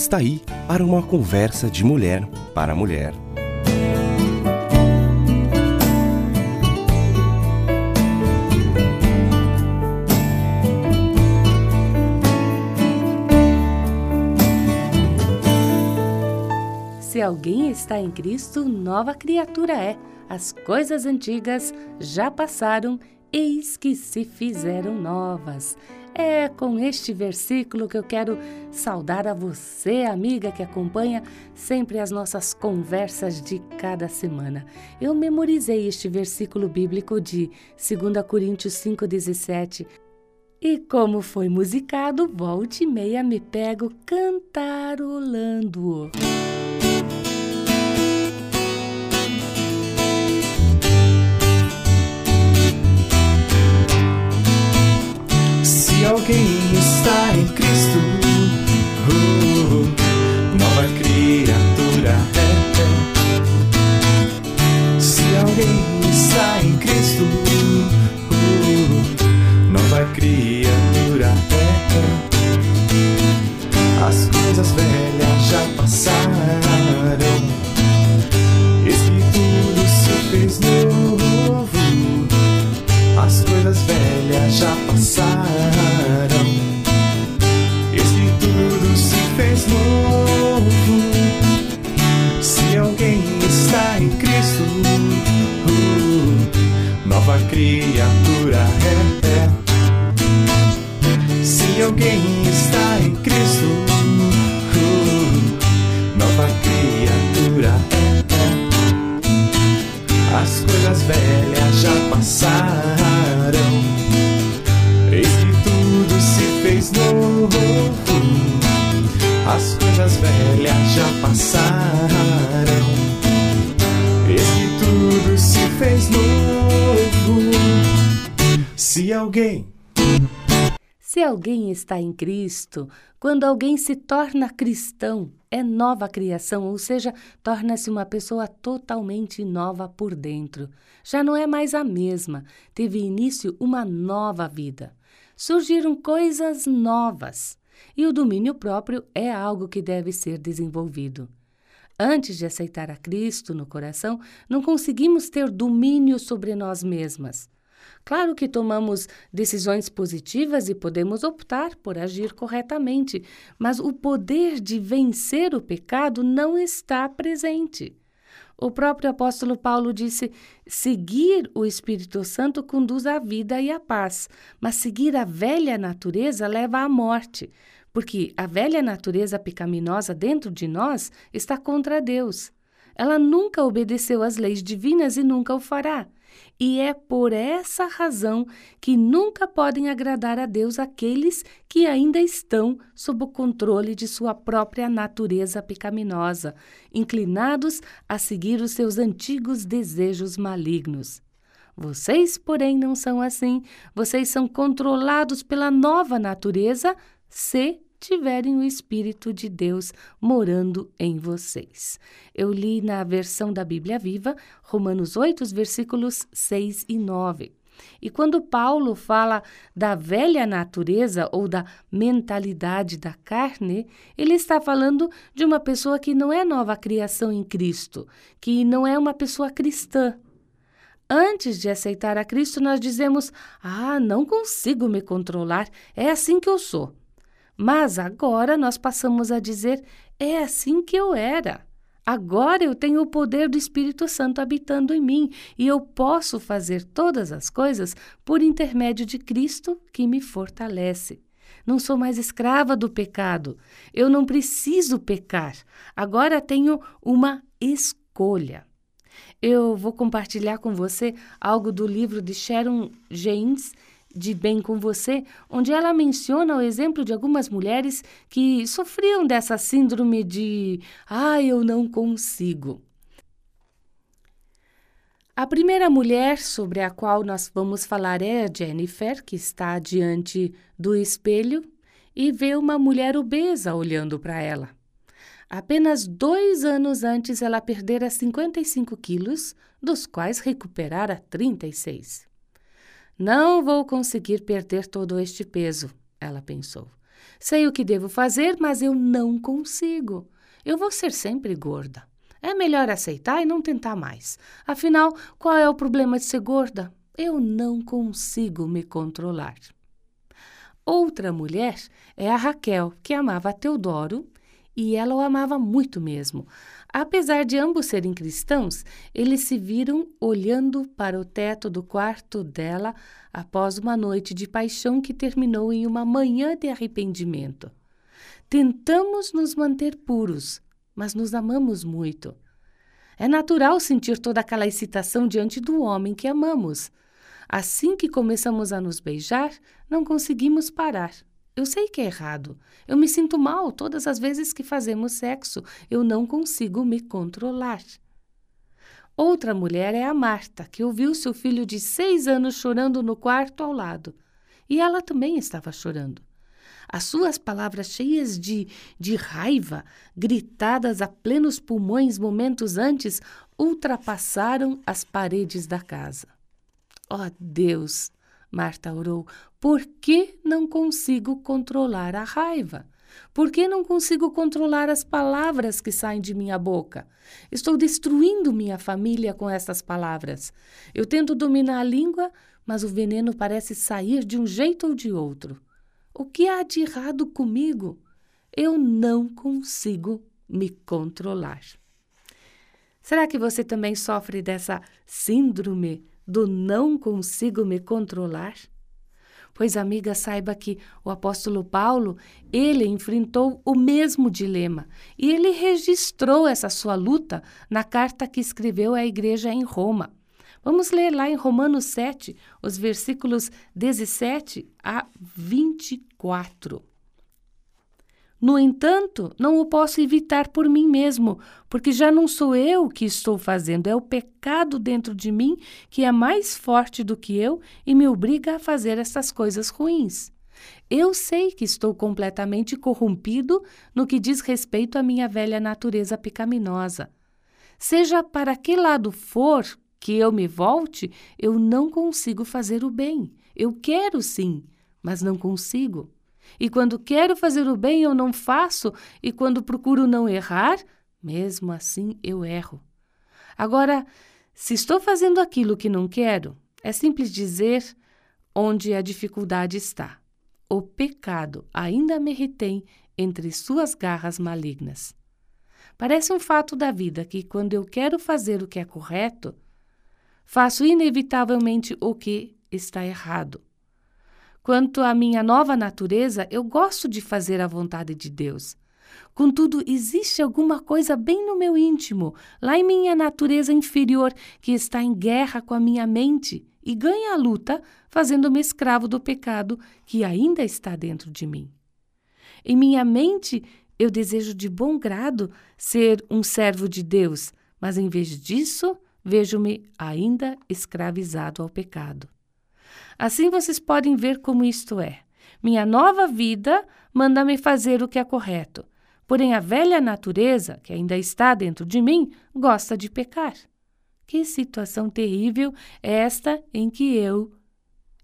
Está aí para uma conversa de mulher para mulher. Se alguém está em Cristo, nova criatura é. As coisas antigas já passaram, eis que se fizeram novas. É com este versículo que eu quero saudar a você, amiga que acompanha sempre as nossas conversas de cada semana. Eu memorizei este versículo bíblico de 2 Coríntios 5,17. E como foi musicado, volte e meia me pego cantarolando. Se alguém está em Cristo, nova criatura é, é. Se alguém está em Cristo, uh, nova criatura é, é. As coisas velhas já passaram. Eis que tudo se fez novo. As coisas velhas já passaram. Eis que tudo se fez novo. Se alguém Se alguém está em Cristo, quando alguém se torna cristão, é nova criação, ou seja, torna-se uma pessoa totalmente nova por dentro. Já não é mais a mesma, teve início uma nova vida. Surgiram coisas novas e o domínio próprio é algo que deve ser desenvolvido. Antes de aceitar a Cristo no coração, não conseguimos ter domínio sobre nós mesmas. Claro que tomamos decisões positivas e podemos optar por agir corretamente, mas o poder de vencer o pecado não está presente. O próprio apóstolo Paulo disse: seguir o Espírito Santo conduz à vida e à paz, mas seguir a velha natureza leva à morte, porque a velha natureza pecaminosa dentro de nós está contra Deus. Ela nunca obedeceu às leis divinas e nunca o fará. E é por essa razão que nunca podem agradar a Deus aqueles que ainda estão sob o controle de sua própria natureza pecaminosa, inclinados a seguir os seus antigos desejos malignos. Vocês, porém, não são assim. Vocês são controlados pela nova natureza, se tiverem o Espírito de Deus morando em vocês. Eu li na versão da Bíblia Viva, Romanos 8, versículos 6 e 9. E quando Paulo fala da velha natureza ou da mentalidade da carne, ele está falando de uma pessoa que não é nova criação em Cristo, que não é uma pessoa cristã. Antes de aceitar a Cristo, nós dizemos: Ah, não consigo me controlar, é assim que eu sou. Mas agora nós passamos a dizer: é assim que eu era. Agora eu tenho o poder do Espírito Santo habitando em mim e eu posso fazer todas as coisas por intermédio de Cristo que me fortalece. Não sou mais escrava do pecado. Eu não preciso pecar. Agora tenho uma escolha. Eu vou compartilhar com você algo do livro de Sharon James de Bem com Você, onde ela menciona o exemplo de algumas mulheres que sofriam dessa síndrome de ah, eu não consigo. A primeira mulher sobre a qual nós vamos falar é a Jennifer, que está diante do espelho e vê uma mulher obesa olhando para ela. Apenas dois anos antes ela perdera 55 quilos, dos quais recuperara 36. Não vou conseguir perder todo este peso, ela pensou. Sei o que devo fazer, mas eu não consigo. Eu vou ser sempre gorda. É melhor aceitar e não tentar mais. Afinal, qual é o problema de ser gorda? Eu não consigo me controlar. Outra mulher é a Raquel, que amava Teodoro e ela o amava muito mesmo. Apesar de ambos serem cristãos, eles se viram olhando para o teto do quarto dela após uma noite de paixão que terminou em uma manhã de arrependimento. Tentamos nos manter puros, mas nos amamos muito. É natural sentir toda aquela excitação diante do homem que amamos. Assim que começamos a nos beijar, não conseguimos parar. Eu sei que é errado. Eu me sinto mal todas as vezes que fazemos sexo. Eu não consigo me controlar. Outra mulher é a Marta, que ouviu seu filho de seis anos chorando no quarto ao lado. E ela também estava chorando. As suas palavras cheias de, de raiva, gritadas a plenos pulmões momentos antes, ultrapassaram as paredes da casa. Oh, Deus! Marta orou. Por que não consigo controlar a raiva? Por que não consigo controlar as palavras que saem de minha boca? Estou destruindo minha família com essas palavras. Eu tento dominar a língua, mas o veneno parece sair de um jeito ou de outro. O que há de errado comigo? Eu não consigo me controlar. Será que você também sofre dessa síndrome do não consigo me controlar? Pois, amiga, saiba que o apóstolo Paulo, ele enfrentou o mesmo dilema e ele registrou essa sua luta na carta que escreveu à igreja em Roma. Vamos ler lá em Romanos 7, os versículos 17 a 24. No entanto, não o posso evitar por mim mesmo, porque já não sou eu que estou fazendo, é o pecado dentro de mim que é mais forte do que eu e me obriga a fazer essas coisas ruins. Eu sei que estou completamente corrompido no que diz respeito à minha velha natureza pecaminosa. Seja para que lado for que eu me volte, eu não consigo fazer o bem. Eu quero sim, mas não consigo. E quando quero fazer o bem, eu não faço, e quando procuro não errar, mesmo assim eu erro. Agora, se estou fazendo aquilo que não quero, é simples dizer onde a dificuldade está. O pecado ainda me retém entre suas garras malignas. Parece um fato da vida que, quando eu quero fazer o que é correto, faço inevitavelmente o que está errado. Quanto à minha nova natureza, eu gosto de fazer a vontade de Deus. Contudo, existe alguma coisa bem no meu íntimo, lá em minha natureza inferior, que está em guerra com a minha mente e ganha a luta, fazendo-me escravo do pecado que ainda está dentro de mim. Em minha mente, eu desejo de bom grado ser um servo de Deus, mas em vez disso, vejo-me ainda escravizado ao pecado. Assim vocês podem ver como isto é. Minha nova vida manda-me fazer o que é correto, porém a velha natureza, que ainda está dentro de mim, gosta de pecar. Que situação terrível é esta em que eu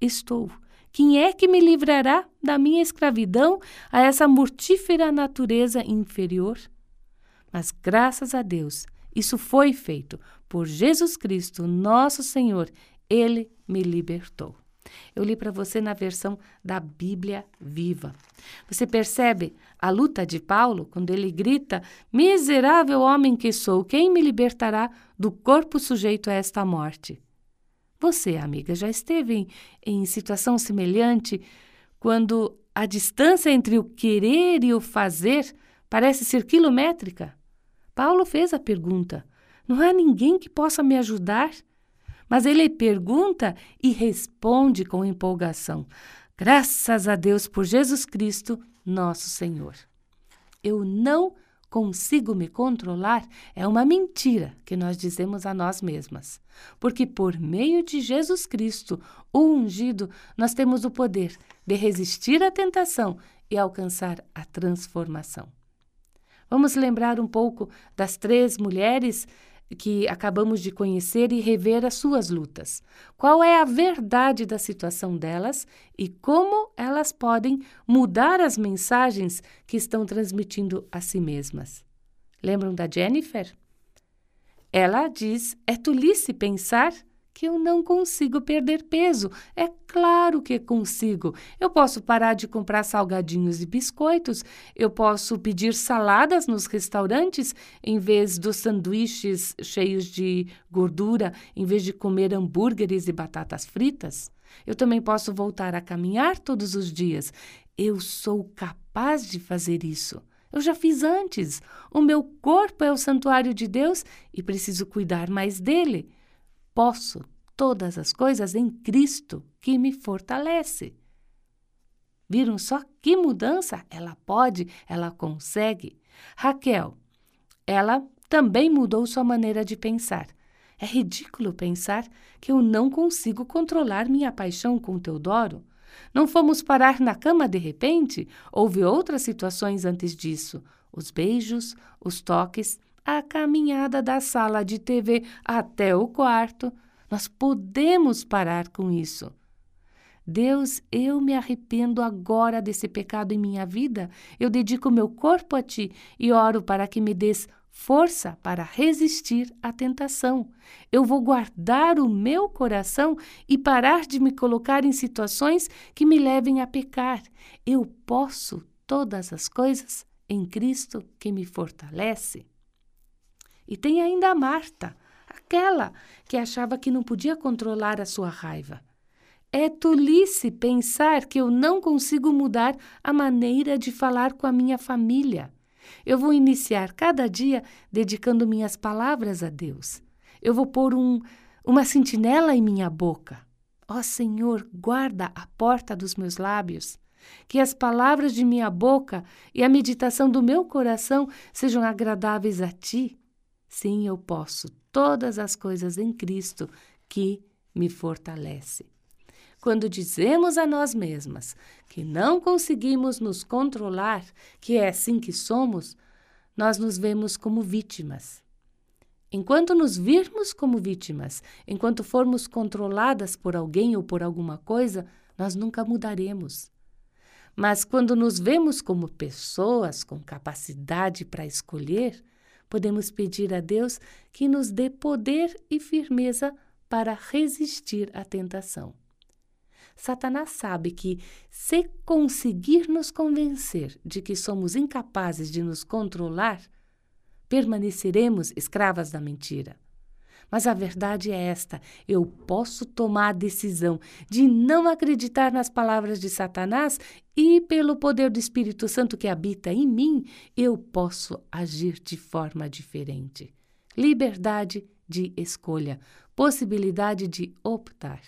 estou. Quem é que me livrará da minha escravidão a essa mortífera natureza inferior? Mas graças a Deus, isso foi feito por Jesus Cristo, nosso Senhor. Ele me libertou. Eu li para você na versão da Bíblia Viva. Você percebe a luta de Paulo quando ele grita: Miserável homem que sou, quem me libertará do corpo sujeito a esta morte? Você, amiga, já esteve em, em situação semelhante quando a distância entre o querer e o fazer parece ser quilométrica? Paulo fez a pergunta: Não há ninguém que possa me ajudar? Mas ele pergunta e responde com empolgação: Graças a Deus por Jesus Cristo, nosso Senhor. Eu não consigo me controlar é uma mentira que nós dizemos a nós mesmas. Porque por meio de Jesus Cristo, o ungido, nós temos o poder de resistir à tentação e alcançar a transformação. Vamos lembrar um pouco das três mulheres que acabamos de conhecer e rever as suas lutas. Qual é a verdade da situação delas e como elas podem mudar as mensagens que estão transmitindo a si mesmas. Lembram da Jennifer? Ela diz: é tolice pensar que eu não consigo perder peso. É claro que consigo. Eu posso parar de comprar salgadinhos e biscoitos, eu posso pedir saladas nos restaurantes em vez dos sanduíches cheios de gordura, em vez de comer hambúrgueres e batatas fritas. Eu também posso voltar a caminhar todos os dias. Eu sou capaz de fazer isso. Eu já fiz antes. O meu corpo é o santuário de Deus e preciso cuidar mais dele posso todas as coisas em Cristo que me fortalece. Viram só que mudança ela pode, ela consegue? Raquel, ela também mudou sua maneira de pensar. É ridículo pensar que eu não consigo controlar minha paixão com Teodoro. Não fomos parar na cama de repente? Houve outras situações antes disso: os beijos, os toques, a caminhada da sala de TV até o quarto. Nós podemos parar com isso. Deus, eu me arrependo agora desse pecado em minha vida. Eu dedico meu corpo a ti e oro para que me des força para resistir à tentação. Eu vou guardar o meu coração e parar de me colocar em situações que me levem a pecar. Eu posso todas as coisas em Cristo que me fortalece. E tem ainda a Marta, aquela que achava que não podia controlar a sua raiva. É tolice pensar que eu não consigo mudar a maneira de falar com a minha família. Eu vou iniciar cada dia dedicando minhas palavras a Deus. Eu vou pôr um, uma sentinela em minha boca. Ó Senhor, guarda a porta dos meus lábios. Que as palavras de minha boca e a meditação do meu coração sejam agradáveis a Ti. Sim, eu posso todas as coisas em Cristo que me fortalece. Quando dizemos a nós mesmas que não conseguimos nos controlar, que é assim que somos, nós nos vemos como vítimas. Enquanto nos virmos como vítimas, enquanto formos controladas por alguém ou por alguma coisa, nós nunca mudaremos. Mas quando nos vemos como pessoas com capacidade para escolher, podemos pedir a Deus que nos dê poder e firmeza para resistir à tentação. Satanás sabe que, se conseguir nos convencer de que somos incapazes de nos controlar, permaneceremos escravas da mentira. Mas a verdade é esta: eu posso tomar a decisão de não acreditar nas palavras de Satanás e, pelo poder do Espírito Santo que habita em mim, eu posso agir de forma diferente. Liberdade de escolha, possibilidade de optar.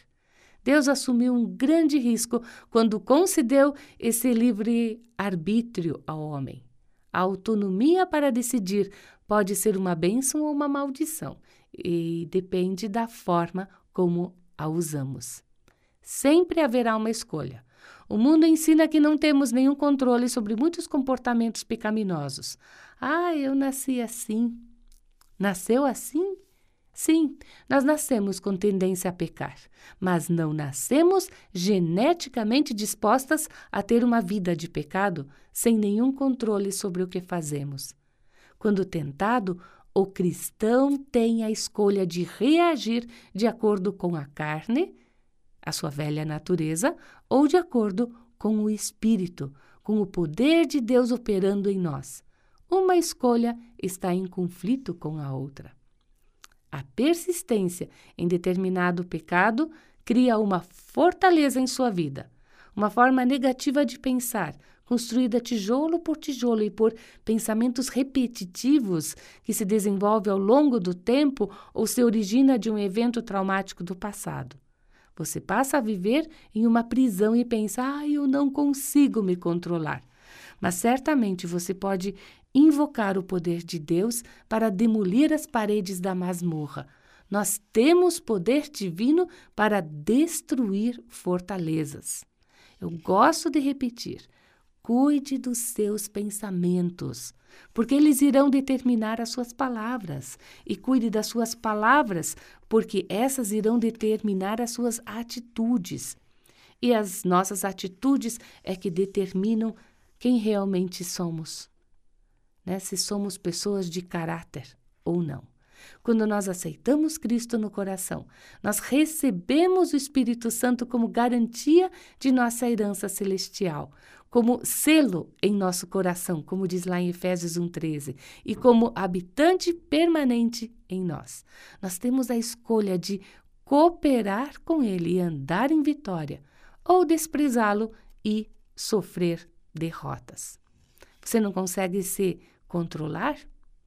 Deus assumiu um grande risco quando concedeu esse livre arbítrio ao homem. A autonomia para decidir pode ser uma bênção ou uma maldição e depende da forma como a usamos. Sempre haverá uma escolha. O mundo ensina que não temos nenhum controle sobre muitos comportamentos pecaminosos. Ah, eu nasci assim. Nasceu assim? Sim, nós nascemos com tendência a pecar, mas não nascemos geneticamente dispostas a ter uma vida de pecado sem nenhum controle sobre o que fazemos. Quando tentado, o cristão tem a escolha de reagir de acordo com a carne, a sua velha natureza, ou de acordo com o espírito, com o poder de Deus operando em nós. Uma escolha está em conflito com a outra. A persistência em determinado pecado cria uma fortaleza em sua vida, uma forma negativa de pensar, construída tijolo por tijolo e por pensamentos repetitivos que se desenvolve ao longo do tempo ou se origina de um evento traumático do passado. Você passa a viver em uma prisão e pensa: ah, eu não consigo me controlar. Mas certamente você pode invocar o poder de Deus para demolir as paredes da masmorra. Nós temos poder divino para destruir fortalezas. Eu gosto de repetir: Cuide dos seus pensamentos, porque eles irão determinar as suas palavras. E cuide das suas palavras, porque essas irão determinar as suas atitudes. E as nossas atitudes é que determinam quem realmente somos. Né? Se somos pessoas de caráter ou não. Quando nós aceitamos Cristo no coração, nós recebemos o Espírito Santo como garantia de nossa herança celestial, como selo em nosso coração, como diz lá em Efésios 1:13, e como habitante permanente em nós. Nós temos a escolha de cooperar com ele e andar em vitória, ou desprezá-lo e sofrer derrotas. Você não consegue se controlar?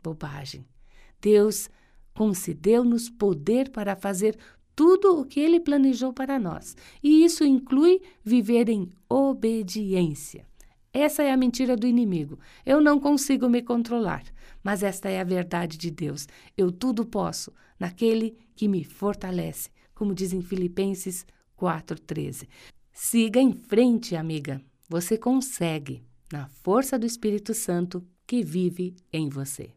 Bobagem. Deus concedeu-nos poder para fazer tudo o que ele planejou para nós, e isso inclui viver em obediência. Essa é a mentira do inimigo. Eu não consigo me controlar, mas esta é a verdade de Deus. Eu tudo posso naquele que me fortalece, como diz em Filipenses 4:13. Siga em frente, amiga. Você consegue, na força do Espírito Santo que vive em você.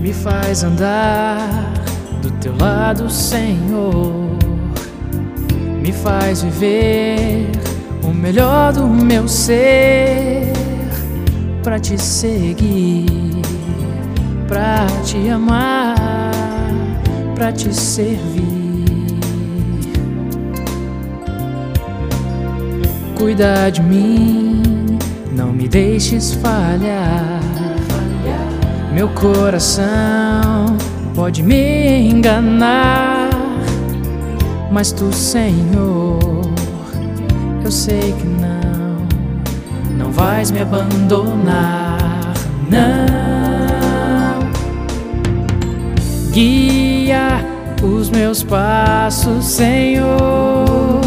Me faz andar do teu lado, Senhor. Me faz viver o melhor do meu ser para te seguir pra te amar, pra te servir. Cuida de mim, não me deixes falhar. Meu coração pode me enganar, mas tu, Senhor, eu sei que não, não vais me abandonar, não. Guia os meus passos, Senhor.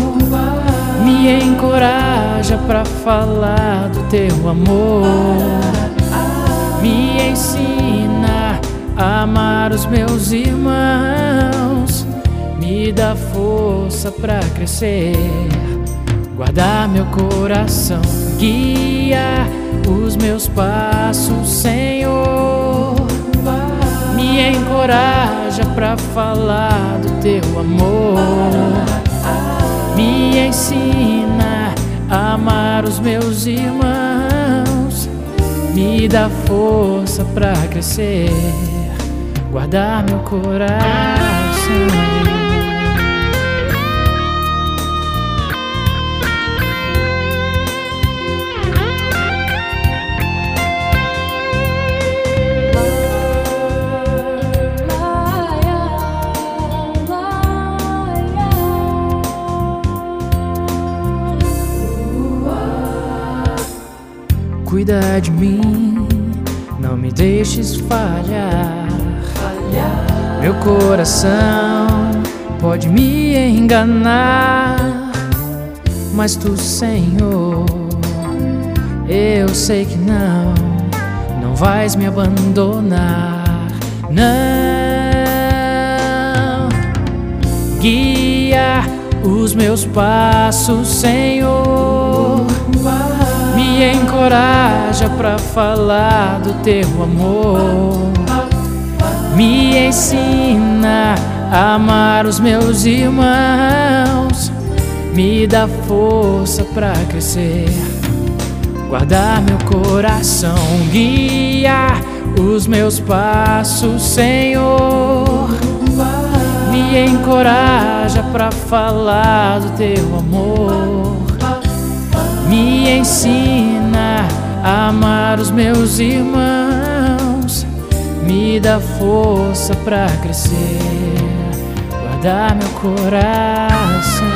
Me encoraja para falar do teu amor. Me ensina a amar os meus irmãos. Me dá força para crescer. Guardar meu coração, guia os meus passos, Senhor encoraja para falar do teu amor. Me ensina a amar os meus irmãos. Me dá força para crescer, guardar meu coração. Cuida de mim, não me deixes falhar. Meu coração pode me enganar, mas tu, Senhor, eu sei que não, não vais me abandonar. Não, guia os meus passos, Senhor me encoraja para falar do teu amor. Me ensina a amar os meus irmãos. Me dá força para crescer. Guardar meu coração, guia os meus passos, Senhor. Me encoraja para falar do teu amor me ensina a amar os meus irmãos, me dá força para crescer, guardar meu coração.